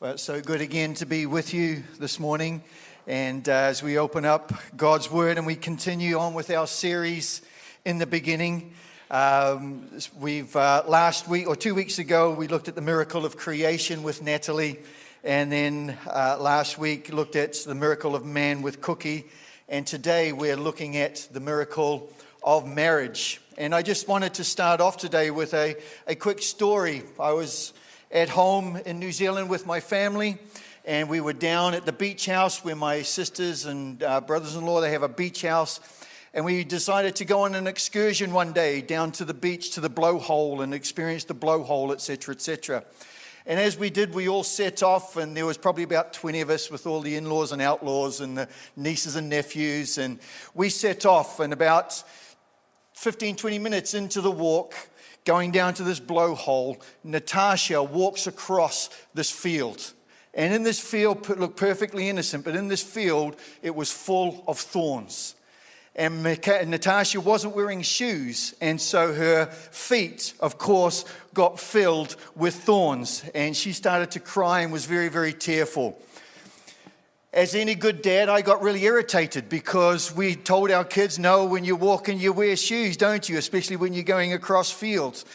Well, it's so good again to be with you this morning. And uh, as we open up God's Word and we continue on with our series in the beginning, um, we've uh, last week or two weeks ago, we looked at the miracle of creation with Natalie. And then uh, last week, looked at the miracle of man with Cookie. And today, we're looking at the miracle of marriage. And I just wanted to start off today with a, a quick story. I was at home in New Zealand with my family, and we were down at the beach house where my sisters and uh, brothers-in-law they have a beach house, and we decided to go on an excursion one day down to the beach to the blowhole and experience the blowhole, etc., etc. And as we did, we all set off, and there was probably about 20 of us with all the in laws and outlaws and the nieces and nephews. And we set off, and about 15, 20 minutes into the walk, going down to this blowhole, Natasha walks across this field. And in this field, looked perfectly innocent, but in this field, it was full of thorns. And Natasha wasn't wearing shoes, and so her feet, of course, got filled with thorns. And she started to cry and was very, very tearful. As any good dad, I got really irritated because we told our kids, no, when you're walking, you wear shoes, don't you? Especially when you're going across fields.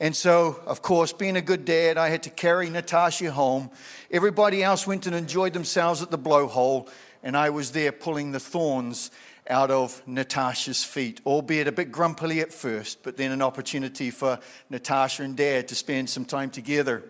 And so, of course, being a good dad, I had to carry Natasha home. Everybody else went and enjoyed themselves at the blowhole, and I was there pulling the thorns out of Natasha's feet, albeit a bit grumpily at first, but then an opportunity for Natasha and dad to spend some time together.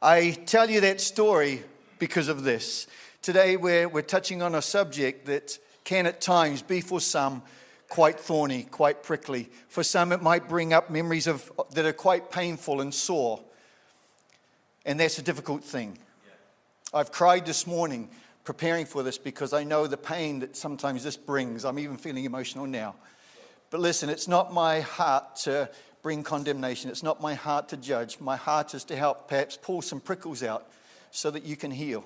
I tell you that story because of this. Today, we're, we're touching on a subject that can at times be for some quite thorny, quite prickly. For some, it might bring up memories of, that are quite painful and sore. And that's a difficult thing. I've cried this morning preparing for this because I know the pain that sometimes this brings. I'm even feeling emotional now. But listen, it's not my heart to bring condemnation, it's not my heart to judge. My heart is to help perhaps pull some prickles out so that you can heal.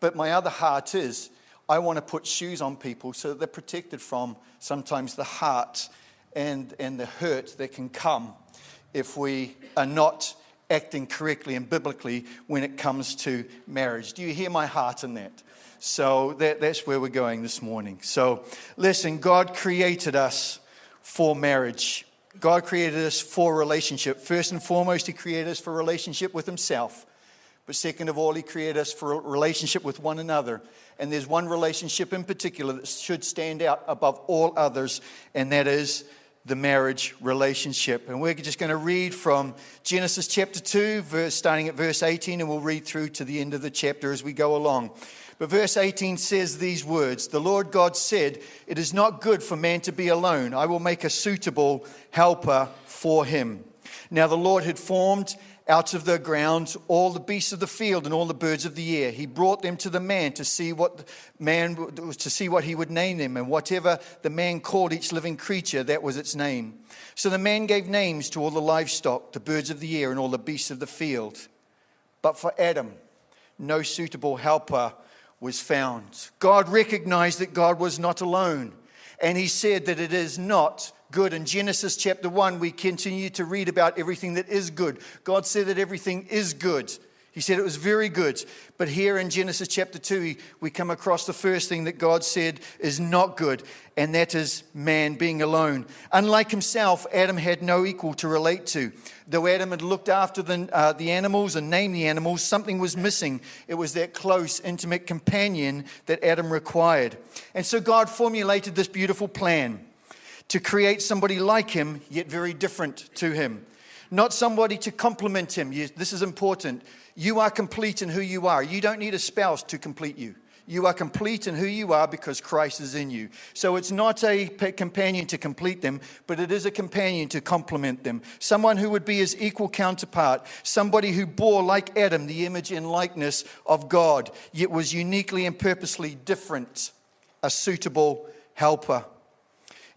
But my other heart is I want to put shoes on people so that they're protected from sometimes the heart and, and the hurt that can come if we are not acting correctly and biblically when it comes to marriage. Do you hear my heart in that? So that, that's where we're going this morning. So listen, God created us for marriage. God created us for relationship. First and foremost, He created us for relationship with Himself. But second of all, He created us for a relationship with one another. And there's one relationship in particular that should stand out above all others, and that is the marriage relationship. And we're just going to read from Genesis chapter 2, verse, starting at verse 18, and we'll read through to the end of the chapter as we go along. But verse 18 says these words The Lord God said, It is not good for man to be alone. I will make a suitable helper for him. Now the Lord had formed out of the ground all the beasts of the field and all the birds of the air. He brought them to the man to see what man to see what he would name them, and whatever the man called each living creature, that was its name. So the man gave names to all the livestock, the birds of the air, and all the beasts of the field. But for Adam, no suitable helper was found. God recognized that God was not alone, and he said that it is not good. In Genesis chapter 1, we continue to read about everything that is good. God said that everything is good. He said it was very good. But here in Genesis chapter 2, we come across the first thing that God said is not good, and that is man being alone. Unlike himself, Adam had no equal to relate to. Though Adam had looked after the, uh, the animals and named the animals, something was missing. It was that close, intimate companion that Adam required. And so God formulated this beautiful plan to create somebody like him, yet very different to him. Not somebody to complement him. This is important. You are complete in who you are. You don't need a spouse to complete you. You are complete in who you are because Christ is in you. So it's not a companion to complete them, but it is a companion to complement them. Someone who would be his equal counterpart. Somebody who bore, like Adam, the image and likeness of God, yet was uniquely and purposely different. A suitable helper.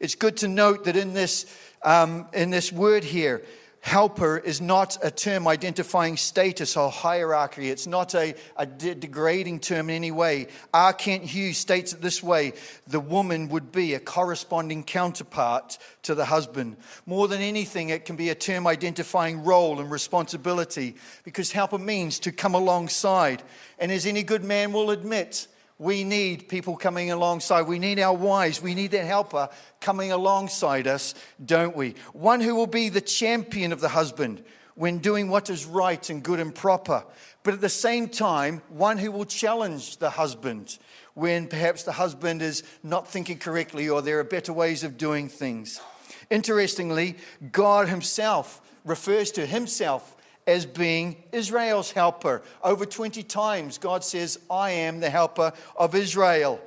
It's good to note that in this, um, in this word here, helper is not a term identifying status or hierarchy. It's not a, a de- degrading term in any way. R. Kent Hughes states it this way the woman would be a corresponding counterpart to the husband. More than anything, it can be a term identifying role and responsibility because helper means to come alongside. And as any good man will admit, we need people coming alongside. We need our wives. We need that helper coming alongside us, don't we? One who will be the champion of the husband when doing what is right and good and proper. But at the same time, one who will challenge the husband when perhaps the husband is not thinking correctly or there are better ways of doing things. Interestingly, God Himself refers to Himself as being Israel's helper. Over 20 times, God says, I am the helper of Israel.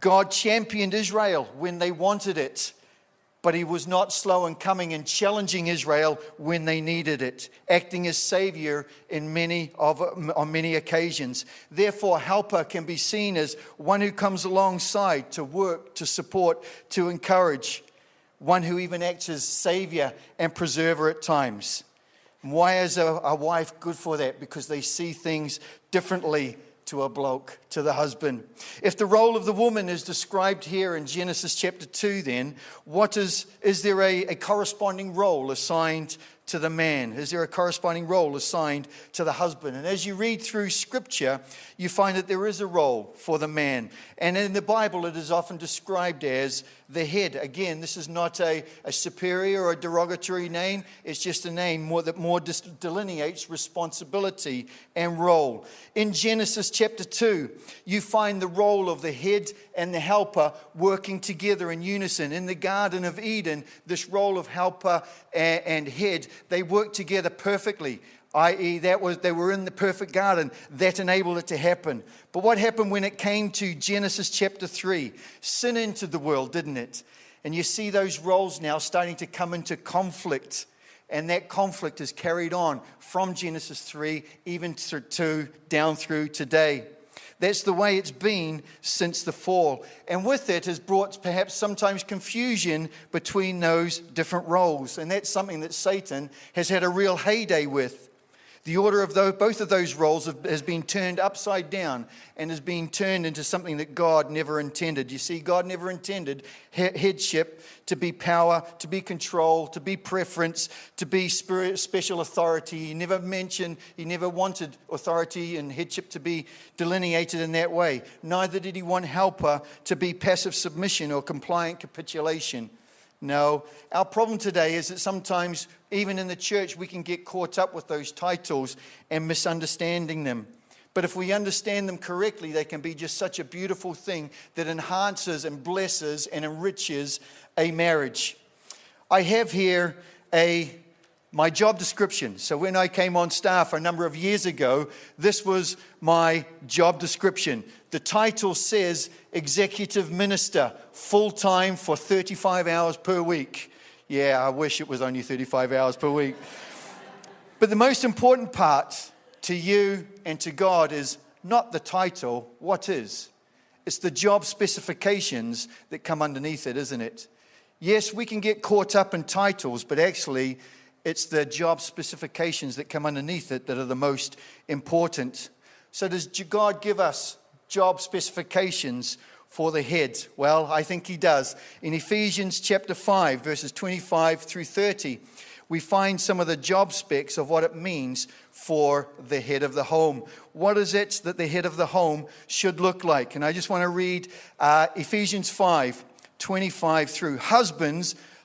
God championed Israel when they wanted it, but he was not slow in coming and challenging Israel when they needed it, acting as savior in many of, on many occasions. Therefore, helper can be seen as one who comes alongside to work, to support, to encourage, one who even acts as savior and preserver at times. Why is a, a wife good for that? Because they see things differently to a bloke, to the husband. If the role of the woman is described here in Genesis chapter 2, then what is, is there a, a corresponding role assigned to the man? Is there a corresponding role assigned to the husband? And as you read through scripture, you find that there is a role for the man. And in the Bible, it is often described as the head. Again, this is not a, a superior or a derogatory name, it's just a name more, that more delineates responsibility and role. In Genesis chapter 2, you find the role of the head and the helper working together in unison. In the Garden of Eden, this role of helper and, head, they work together perfectly i.e., that was they were in the perfect garden. That enabled it to happen. But what happened when it came to Genesis chapter 3? Sin entered the world, didn't it? And you see those roles now starting to come into conflict. And that conflict is carried on from Genesis 3 even to down through today. That's the way it's been since the fall. And with it has brought perhaps sometimes confusion between those different roles. And that's something that Satan has had a real heyday with. The order of those, both of those roles have, has been turned upside down and has been turned into something that God never intended. You see, God never intended headship to be power, to be control, to be preference, to be spirit, special authority. He never mentioned, he never wanted authority and headship to be delineated in that way. Neither did he want helper to be passive submission or compliant capitulation. No. Our problem today is that sometimes, even in the church, we can get caught up with those titles and misunderstanding them. But if we understand them correctly, they can be just such a beautiful thing that enhances and blesses and enriches a marriage. I have here a my job description. So when I came on staff a number of years ago, this was my job description. The title says Executive Minister, full time for 35 hours per week. Yeah, I wish it was only 35 hours per week. But the most important part to you and to God is not the title, what is? It's the job specifications that come underneath it, isn't it? Yes, we can get caught up in titles, but actually, it's the job specifications that come underneath it that are the most important. So, does God give us job specifications for the head? Well, I think He does. In Ephesians chapter 5, verses 25 through 30, we find some of the job specs of what it means for the head of the home. What is it that the head of the home should look like? And I just want to read uh, Ephesians 5 25 through. Husbands,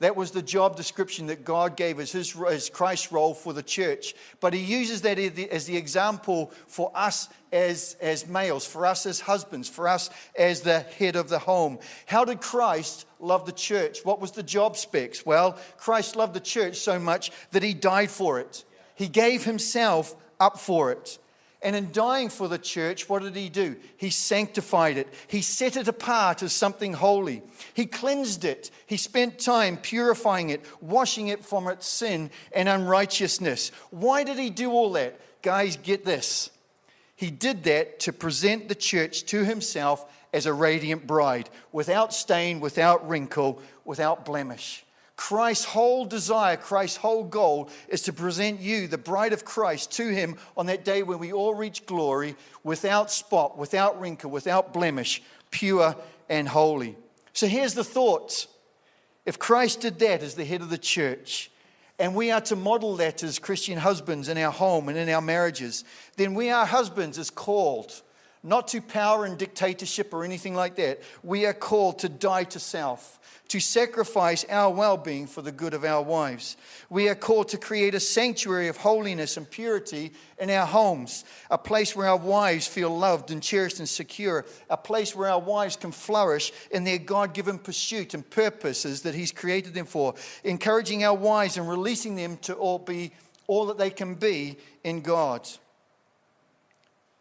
That was the job description that God gave as, his, as Christ's role for the church. But he uses that as the example for us as, as males, for us as husbands, for us as the head of the home. How did Christ love the church? What was the job specs? Well, Christ loved the church so much that he died for it, he gave himself up for it. And in dying for the church, what did he do? He sanctified it. He set it apart as something holy. He cleansed it. He spent time purifying it, washing it from its sin and unrighteousness. Why did he do all that? Guys, get this. He did that to present the church to himself as a radiant bride, without stain, without wrinkle, without blemish. Christ's whole desire, Christ's whole goal is to present you, the bride of Christ, to Him on that day when we all reach glory without spot, without wrinkle, without blemish, pure and holy. So here's the thought if Christ did that as the head of the church, and we are to model that as Christian husbands in our home and in our marriages, then we are husbands as called not to power and dictatorship or anything like that. We are called to die to self to sacrifice our well being for the good of our wives. We are called to create a sanctuary of holiness and purity in our homes, a place where our wives feel loved and cherished and secure, a place where our wives can flourish in their God given pursuit and purposes that He's created them for, encouraging our wives and releasing them to all be all that they can be in God.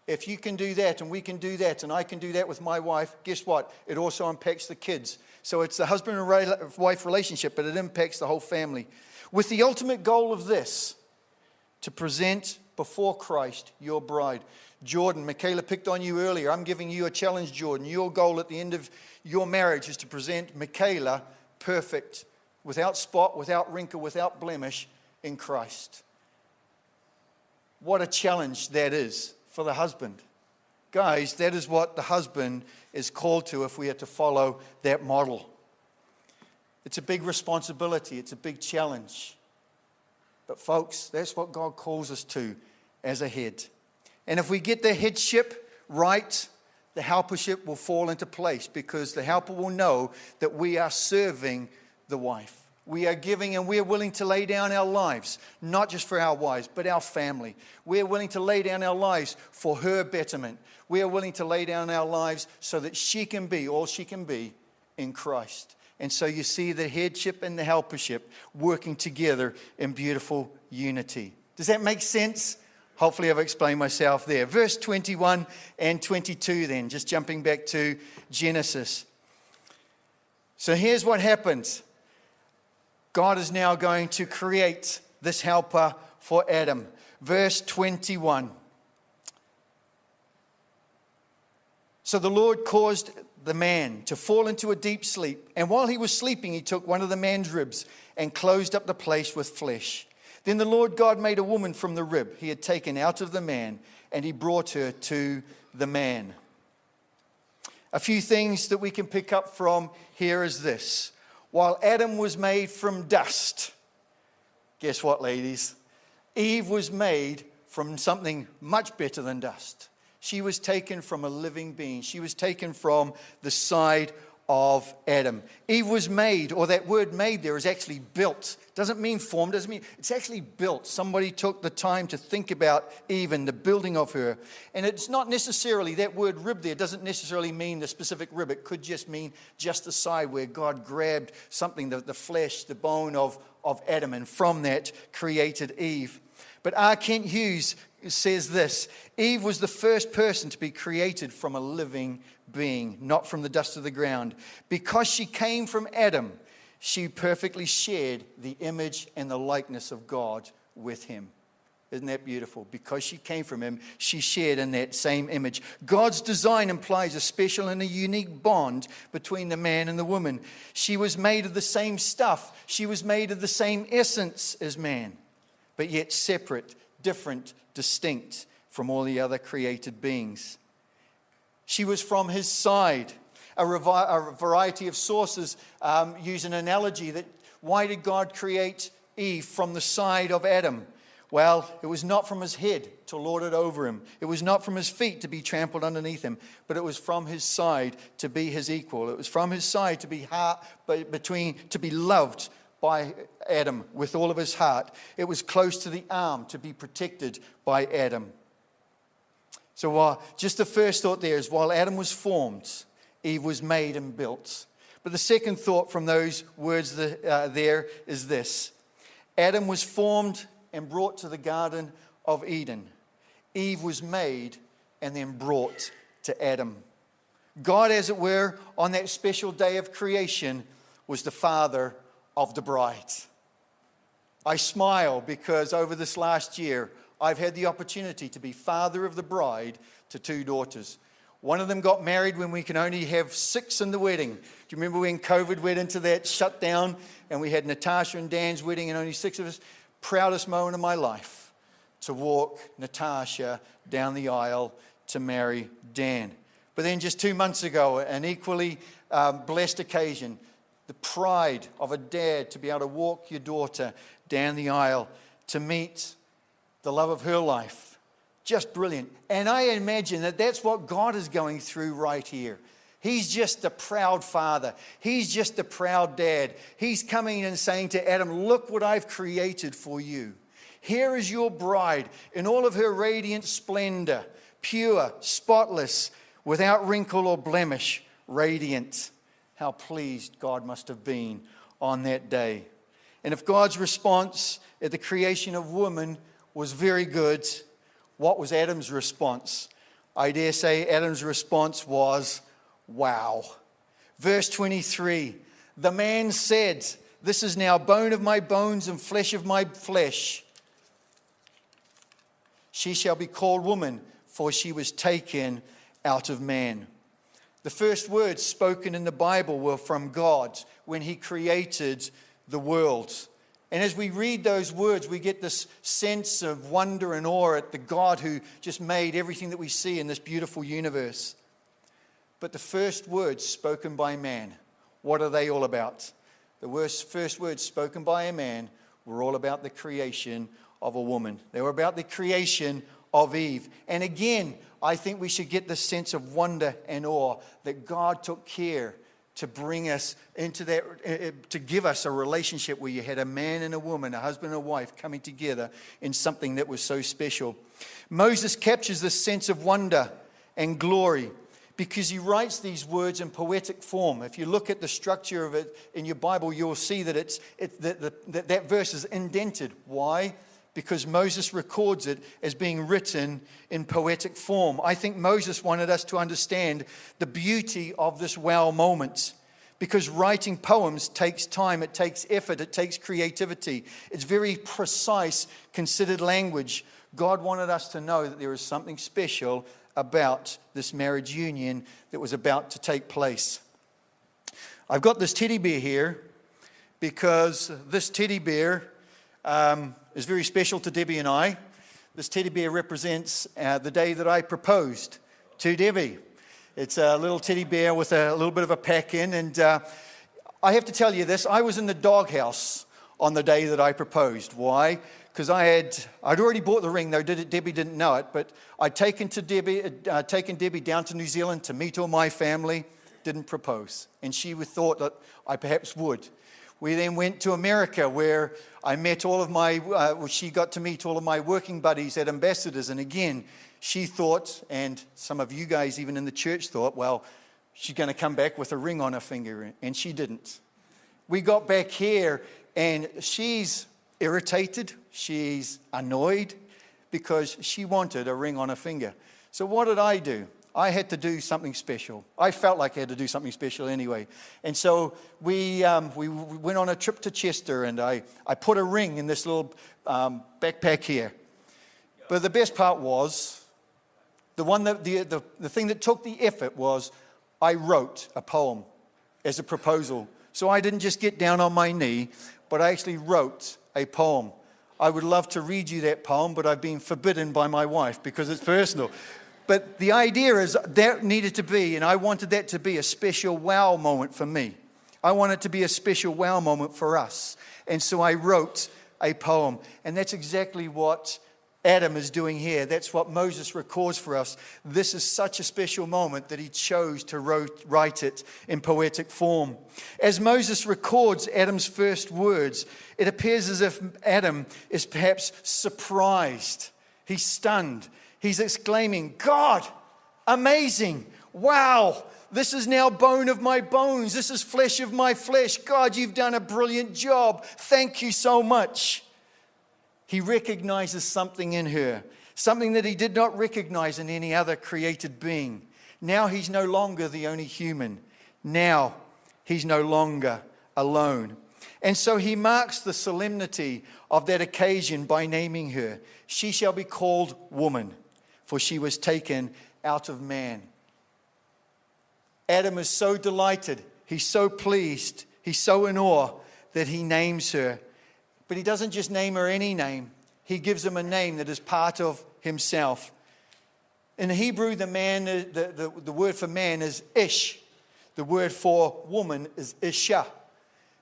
If you can do that, and we can do that, and I can do that with my wife, guess what? It also impacts the kids. So it's the husband and wife relationship, but it impacts the whole family. With the ultimate goal of this to present before Christ your bride. Jordan, Michaela picked on you earlier. I'm giving you a challenge, Jordan. Your goal at the end of your marriage is to present Michaela perfect, without spot, without wrinkle, without blemish in Christ. What a challenge that is for the husband. Guys, that is what the husband is called to if we are to follow that model. It's a big responsibility, it's a big challenge. But, folks, that's what God calls us to as a head. And if we get the headship right, the helpership will fall into place because the helper will know that we are serving the wife. We are giving and we are willing to lay down our lives, not just for our wives, but our family. We are willing to lay down our lives for her betterment. We are willing to lay down our lives so that she can be all she can be in Christ. And so you see the headship and the helpership working together in beautiful unity. Does that make sense? Hopefully, I've explained myself there. Verse 21 and 22, then, just jumping back to Genesis. So here's what happens God is now going to create this helper for Adam. Verse 21. So the Lord caused the man to fall into a deep sleep. And while he was sleeping, he took one of the man's ribs and closed up the place with flesh. Then the Lord God made a woman from the rib he had taken out of the man, and he brought her to the man. A few things that we can pick up from here is this while Adam was made from dust, guess what, ladies? Eve was made from something much better than dust. She was taken from a living being, she was taken from the side of Adam. Eve was made, or that word made there is actually built. Doesn't mean formed, doesn't mean it's actually built. Somebody took the time to think about Eve and the building of her. And it's not necessarily, that word rib there doesn't necessarily mean the specific rib. It could just mean just the side where God grabbed something, the, the flesh, the bone of, of Adam, and from that created Eve. But R. Kent Hughes says this Eve was the first person to be created from a living being, not from the dust of the ground. Because she came from Adam, she perfectly shared the image and the likeness of God with him. Isn't that beautiful? Because she came from him, she shared in that same image. God's design implies a special and a unique bond between the man and the woman. She was made of the same stuff, she was made of the same essence as man, but yet separate, different, distinct from all the other created beings. She was from his side. A, revi- a variety of sources um, use an analogy that why did God create Eve from the side of Adam? Well, it was not from his head to lord it over him. It was not from his feet to be trampled underneath him, but it was from his side to be his equal. It was from his side to be heart, between to be loved by Adam with all of his heart. It was close to the arm to be protected by Adam. So, while, just the first thought there is while Adam was formed, Eve was made and built. But the second thought from those words uh, there is this Adam was formed and brought to the Garden of Eden. Eve was made and then brought to Adam. God, as it were, on that special day of creation, was the father of the bride. I smile because over this last year, I've had the opportunity to be father of the bride to two daughters. One of them got married when we can only have six in the wedding. Do you remember when COVID went into that shutdown and we had Natasha and Dan's wedding and only six of us? Proudest moment of my life to walk Natasha down the aisle to marry Dan. But then just two months ago, an equally um, blessed occasion, the pride of a dad to be able to walk your daughter down the aisle to meet the love of her life. Just brilliant. And I imagine that that's what God is going through right here. He's just a proud father. He's just a proud dad. He's coming and saying to Adam, Look what I've created for you. Here is your bride in all of her radiant splendor, pure, spotless, without wrinkle or blemish, radiant. How pleased God must have been on that day. And if God's response at the creation of woman was very good, what was Adam's response? I dare say Adam's response was, wow. Verse 23 The man said, This is now bone of my bones and flesh of my flesh. She shall be called woman, for she was taken out of man. The first words spoken in the Bible were from God when He created the world. And as we read those words, we get this sense of wonder and awe at the God who just made everything that we see in this beautiful universe. But the first words spoken by man, what are they all about? The first words spoken by a man were all about the creation of a woman. They were about the creation of Eve. And again, I think we should get the sense of wonder and awe that God took care to bring us into that, uh, uh, to give us a relationship where you had a man and a woman, a husband and a wife coming together in something that was so special. Moses captures this sense of wonder and glory because he writes these words in poetic form. If you look at the structure of it in your Bible, you'll see that it's, it, that, that, that verse is indented. Why? Because Moses records it as being written in poetic form. I think Moses wanted us to understand the beauty of this wow moment because writing poems takes time, it takes effort, it takes creativity. It's very precise, considered language. God wanted us to know that there is something special about this marriage union that was about to take place. I've got this teddy bear here because this teddy bear um, is very special to Debbie and I. This teddy bear represents uh, the day that I proposed to Debbie. It's a little teddy bear with a little bit of a pack in. And uh, I have to tell you this I was in the doghouse on the day that I proposed. Why? Because I had I'd already bought the ring, though Debbie didn't know it. But I'd taken to Debbie, uh, taken Debbie down to New Zealand to meet all my family. Didn't propose, and she thought that I perhaps would. We then went to America where I met all of my, uh, she got to meet all of my working buddies at Ambassadors. And again, she thought, and some of you guys even in the church thought, well, she's going to come back with a ring on her finger. And she didn't. We got back here and she's irritated, she's annoyed because she wanted a ring on her finger. So what did I do? I had to do something special. I felt like I had to do something special anyway. And so we, um, we went on a trip to Chester, and I, I put a ring in this little um, backpack here. But the best part was the, one that, the, the, the thing that took the effort was I wrote a poem as a proposal. So I didn't just get down on my knee, but I actually wrote a poem. I would love to read you that poem, but I've been forbidden by my wife because it's personal. But the idea is that needed to be, and I wanted that to be a special wow moment for me. I want it to be a special wow moment for us. And so I wrote a poem. And that's exactly what Adam is doing here. That's what Moses records for us. This is such a special moment that he chose to wrote, write it in poetic form. As Moses records Adam's first words, it appears as if Adam is perhaps surprised. He's stunned. He's exclaiming, God, amazing, wow, this is now bone of my bones, this is flesh of my flesh. God, you've done a brilliant job. Thank you so much. He recognizes something in her, something that he did not recognize in any other created being. Now he's no longer the only human. Now he's no longer alone. And so he marks the solemnity of that occasion by naming her. She shall be called woman, for she was taken out of man. Adam is so delighted, he's so pleased, he's so in awe that he names her. But he doesn't just name her any name, he gives him a name that is part of himself. In Hebrew, the, man, the, the, the word for man is ish. The word for woman is isha.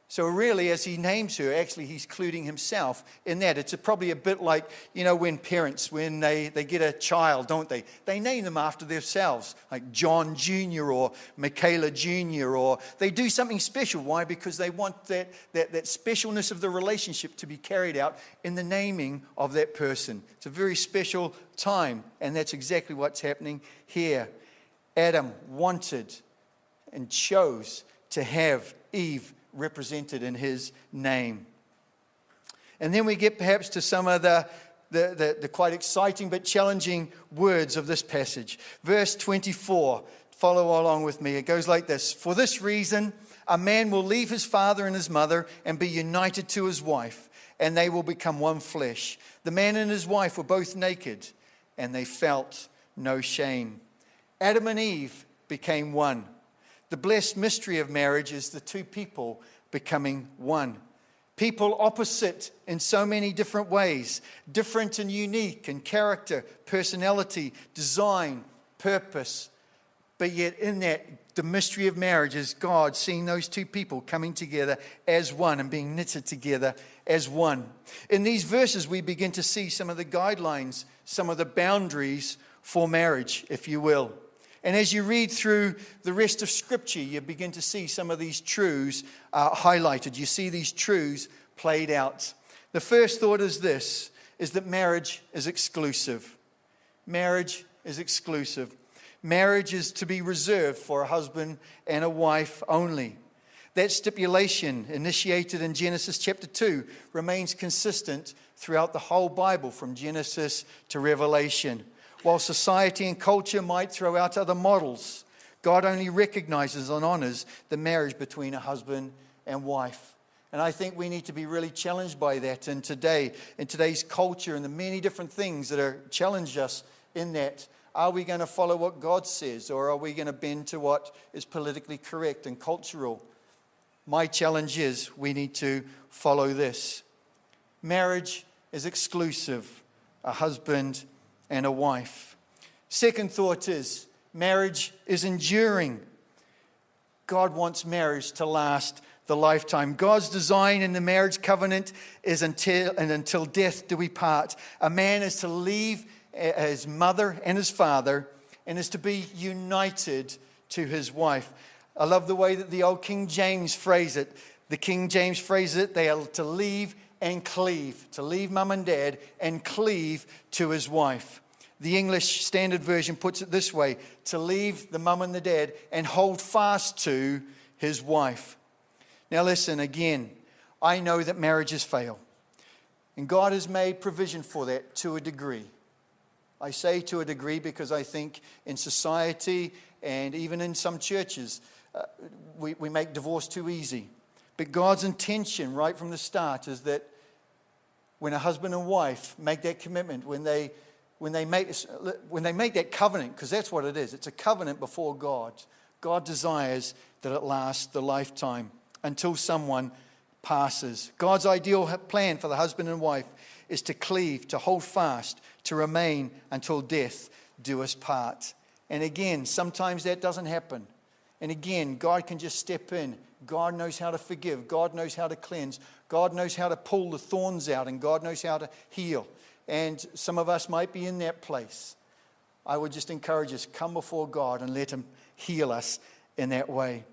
So, really, as he names her, actually, he's including himself in that. It's a, probably a bit like, you know, when parents, when they, they get a child, don't they? They name them after themselves, like John Jr. or Michaela Jr., or they do something special. Why? Because they want that, that, that specialness of the relationship to be carried out in the naming of that person. It's a very special time, and that's exactly what's happening here. Adam wanted and chose to have Eve represented in his name. And then we get perhaps to some of the, the, the, the, quite exciting but challenging words of this passage. Verse 24, follow along with me. It goes like this For this reason, a man will leave his father and his mother and be united to his wife, and they will become one flesh. The man and his wife were both naked, and they felt no shame. Adam and Eve became one. The blessed mystery of marriage is the two people becoming one. People opposite in so many different ways, different and unique in character, personality, design, purpose. But yet, in that, the mystery of marriage is God seeing those two people coming together as one and being knitted together as one. In these verses, we begin to see some of the guidelines, some of the boundaries for marriage, if you will. And as you read through the rest of Scripture, you begin to see some of these truths uh, highlighted. You see these truths played out. The first thought is this is that marriage is exclusive. Marriage is exclusive. Marriage is to be reserved for a husband and a wife only. That stipulation, initiated in Genesis chapter 2, remains consistent throughout the whole Bible from Genesis to Revelation. While society and culture might throw out other models, God only recognizes and honors the marriage between a husband and wife. And I think we need to be really challenged by that in today, in today's culture and the many different things that are challenge us in that. Are we going to follow what God says or are we going to bend to what is politically correct and cultural? My challenge is we need to follow this. Marriage is exclusive, a husband and a wife. Second thought is marriage is enduring. God wants marriage to last the lifetime. God's design in the marriage covenant is until and until death do we part. A man is to leave eh, his mother and his father and is to be united to his wife. I love the way that the old King James phrase it. The King James phrase it, they are to leave and cleave, to leave mum and dad and cleave to his wife. The English Standard Version puts it this way to leave the mum and the dad and hold fast to his wife. Now, listen again, I know that marriages fail, and God has made provision for that to a degree. I say to a degree because I think in society and even in some churches, uh, we, we make divorce too easy. But God's intention right from the start is that when a husband and wife make that commitment, when they, when they, make, when they make that covenant, because that's what it is it's a covenant before God, God desires that it lasts the lifetime until someone passes. God's ideal plan for the husband and wife is to cleave, to hold fast, to remain until death do us part. And again, sometimes that doesn't happen. And again, God can just step in. God knows how to forgive. God knows how to cleanse. God knows how to pull the thorns out, and God knows how to heal. And some of us might be in that place. I would just encourage us come before God and let Him heal us in that way.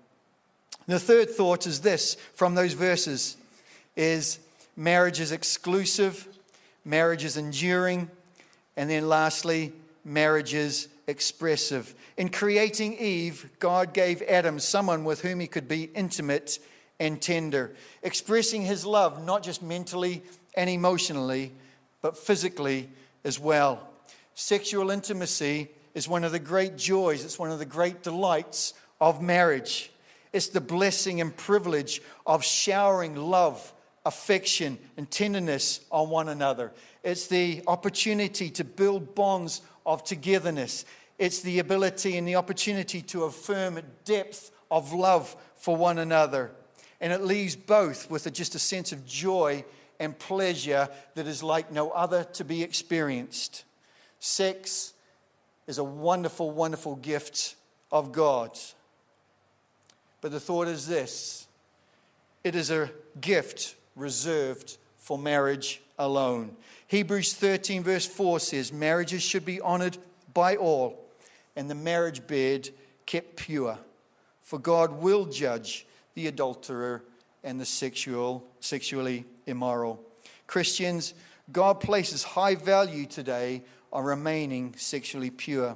The third thought is this from those verses is marriage is exclusive, marriage is enduring, and then lastly, marriage is expressive. In creating Eve, God gave Adam someone with whom he could be intimate and tender, expressing his love not just mentally and emotionally, but physically as well. Sexual intimacy is one of the great joys, it's one of the great delights of marriage. It's the blessing and privilege of showering love, affection, and tenderness on one another. It's the opportunity to build bonds of togetherness. It's the ability and the opportunity to affirm a depth of love for one another. And it leaves both with a, just a sense of joy and pleasure that is like no other to be experienced. Sex is a wonderful, wonderful gift of God. But the thought is this it is a gift reserved for marriage alone. Hebrews 13, verse 4 says, Marriages should be honored by all, and the marriage bed kept pure. For God will judge the adulterer and the sexual, sexually immoral. Christians, God places high value today on remaining sexually pure.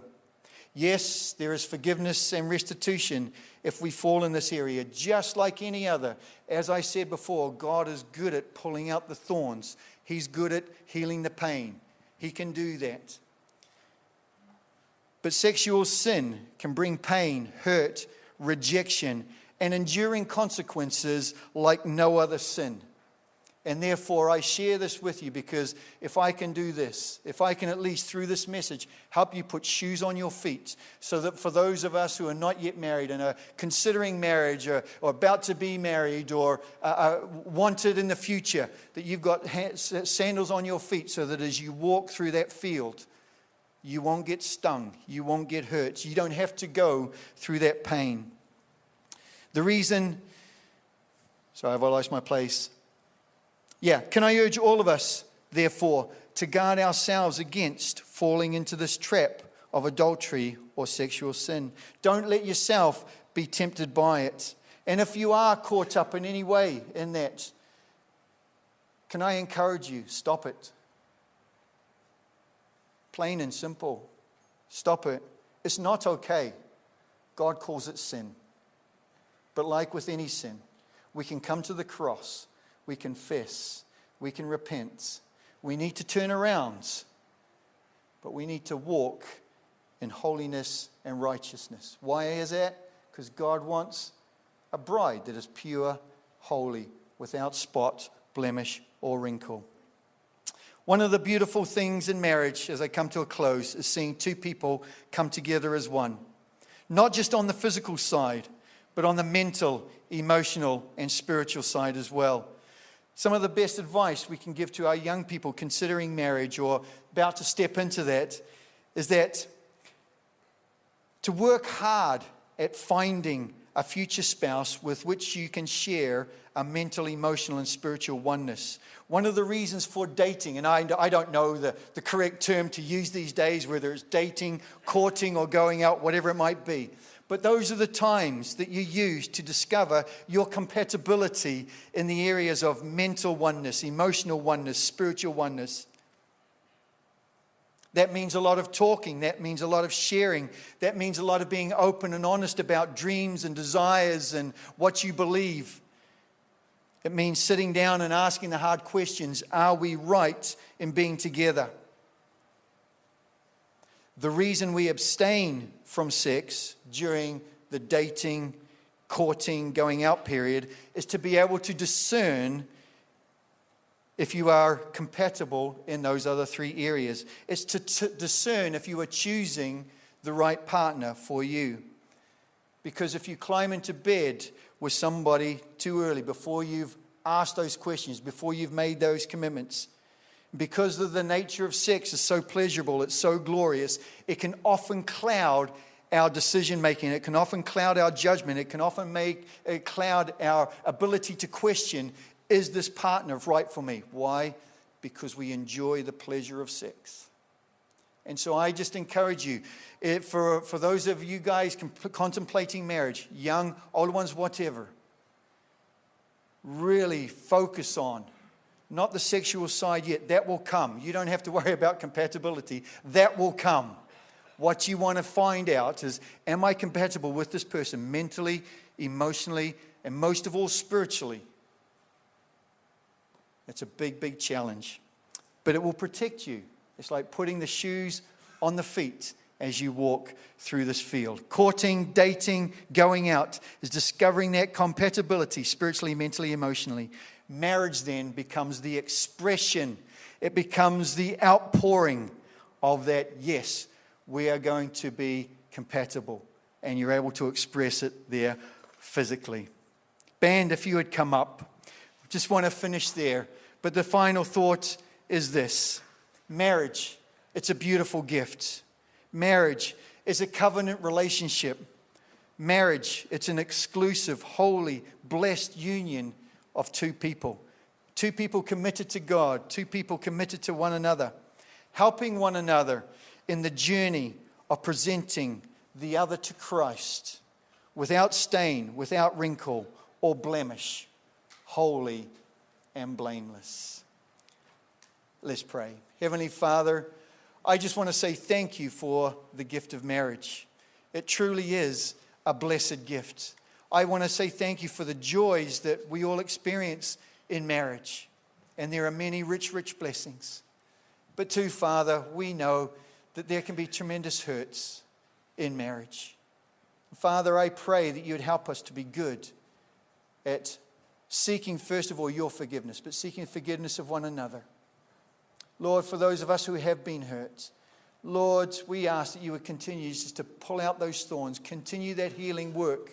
Yes, there is forgiveness and restitution if we fall in this area, just like any other. As I said before, God is good at pulling out the thorns, He's good at healing the pain. He can do that. But sexual sin can bring pain, hurt, rejection, and enduring consequences like no other sin. And therefore, I share this with you because if I can do this, if I can at least through this message help you put shoes on your feet, so that for those of us who are not yet married and are considering marriage or, or about to be married or uh, wanted in the future, that you've got sandals on your feet so that as you walk through that field, you won't get stung, you won't get hurt, you don't have to go through that pain. The reason, sorry, I've lost my place. Yeah, can I urge all of us, therefore, to guard ourselves against falling into this trap of adultery or sexual sin? Don't let yourself be tempted by it. And if you are caught up in any way in that, can I encourage you? Stop it. Plain and simple. Stop it. It's not okay. God calls it sin. But like with any sin, we can come to the cross we confess, we can repent. We need to turn around, but we need to walk in holiness and righteousness. Why is that? Because God wants a bride that is pure, holy, without spot, blemish, or wrinkle. One of the beautiful things in marriage, as I come to a close, is seeing two people come together as one. Not just on the physical side, but on the mental, emotional, and spiritual side as well. Some of the best advice we can give to our young people considering marriage or about to step into that is that to work hard at finding a future spouse with which you can share a mental, emotional, and spiritual oneness. One of the reasons for dating, and I, I don't know the, the correct term to use these days, whether it's dating, courting, or going out, whatever it might be, but those are the times that you use to discover your compatibility in the areas of mental oneness, emotional oneness, spiritual oneness. That means a lot of talking. That means a lot of sharing. That means a lot of being open and honest about dreams and desires and what you believe. It means sitting down and asking the hard questions Are we right in being together? The reason we abstain from sex during the dating, courting, going out period is to be able to discern if you are compatible in those other three areas. It's to t- discern if you are choosing the right partner for you. Because if you climb into bed with somebody too early, before you've asked those questions, before you've made those commitments, because of the nature of sex is so pleasurable, it's so glorious, it can often cloud our decision making. It can often cloud our judgment. It can often make it cloud our ability to question is this partner right for me? Why? Because we enjoy the pleasure of sex. And so I just encourage you, it, for, for those of you guys contemplating marriage, young, old ones, whatever, really focus on not the sexual side yet. That will come. You don't have to worry about compatibility. That will come. What you want to find out is Am I compatible with this person mentally, emotionally, and most of all, spiritually? It's a big, big challenge. But it will protect you. It's like putting the shoes on the feet as you walk through this field. Courting, dating, going out is discovering that compatibility spiritually, mentally, emotionally. Marriage then becomes the expression, it becomes the outpouring of that, yes, we are going to be compatible. And you're able to express it there physically. Band, if you had come up, just want to finish there. But the final thought is this marriage, it's a beautiful gift. Marriage is a covenant relationship. Marriage, it's an exclusive, holy, blessed union of two people. Two people committed to God, two people committed to one another, helping one another in the journey of presenting the other to Christ without stain, without wrinkle or blemish, holy and blameless. Let's pray. Heavenly Father, I just want to say thank you for the gift of marriage. It truly is a blessed gift. I want to say thank you for the joys that we all experience in marriage. And there are many rich, rich blessings. But too, Father, we know that there can be tremendous hurts in marriage. Father, I pray that you would help us to be good at seeking, first of all, your forgiveness, but seeking forgiveness of one another. Lord, for those of us who have been hurt, Lord, we ask that you would continue just to pull out those thorns, continue that healing work.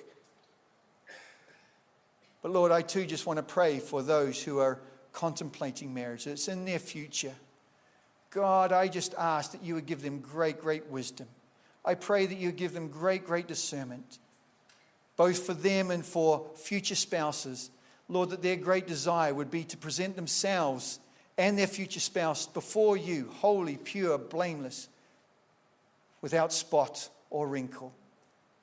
But Lord, I too just want to pray for those who are contemplating marriage, it's in their future. God, I just ask that you would give them great, great wisdom. I pray that you would give them great, great discernment, both for them and for future spouses. Lord, that their great desire would be to present themselves and their future spouse before you, holy, pure, blameless, without spot or wrinkle.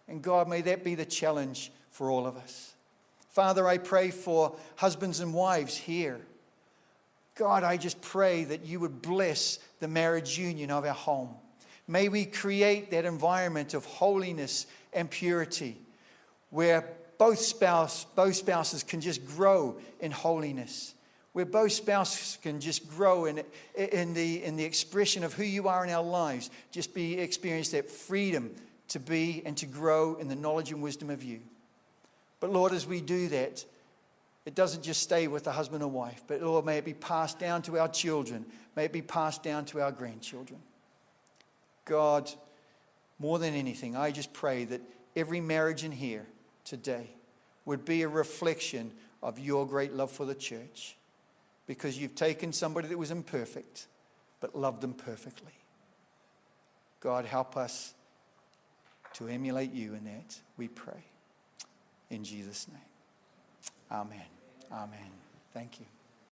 And God, may that be the challenge for all of us. Father, I pray for husbands and wives here. God, I just pray that you would bless the marriage union of our home. May we create that environment of holiness and purity where both, spouse, both spouses can just grow in holiness where both spouses can just grow in, in, the, in the expression of who you are in our lives, just be experience that freedom to be and to grow in the knowledge and wisdom of you. But Lord, as we do that, it doesn't just stay with the husband and wife, but Lord, may it be passed down to our children, may it be passed down to our grandchildren. God, more than anything, I just pray that every marriage in here today would be a reflection of your great love for the church because you've taken somebody that was imperfect but loved them perfectly. God, help us to emulate you in that, we pray. In Jesus' name. Amen. Amen. Thank you.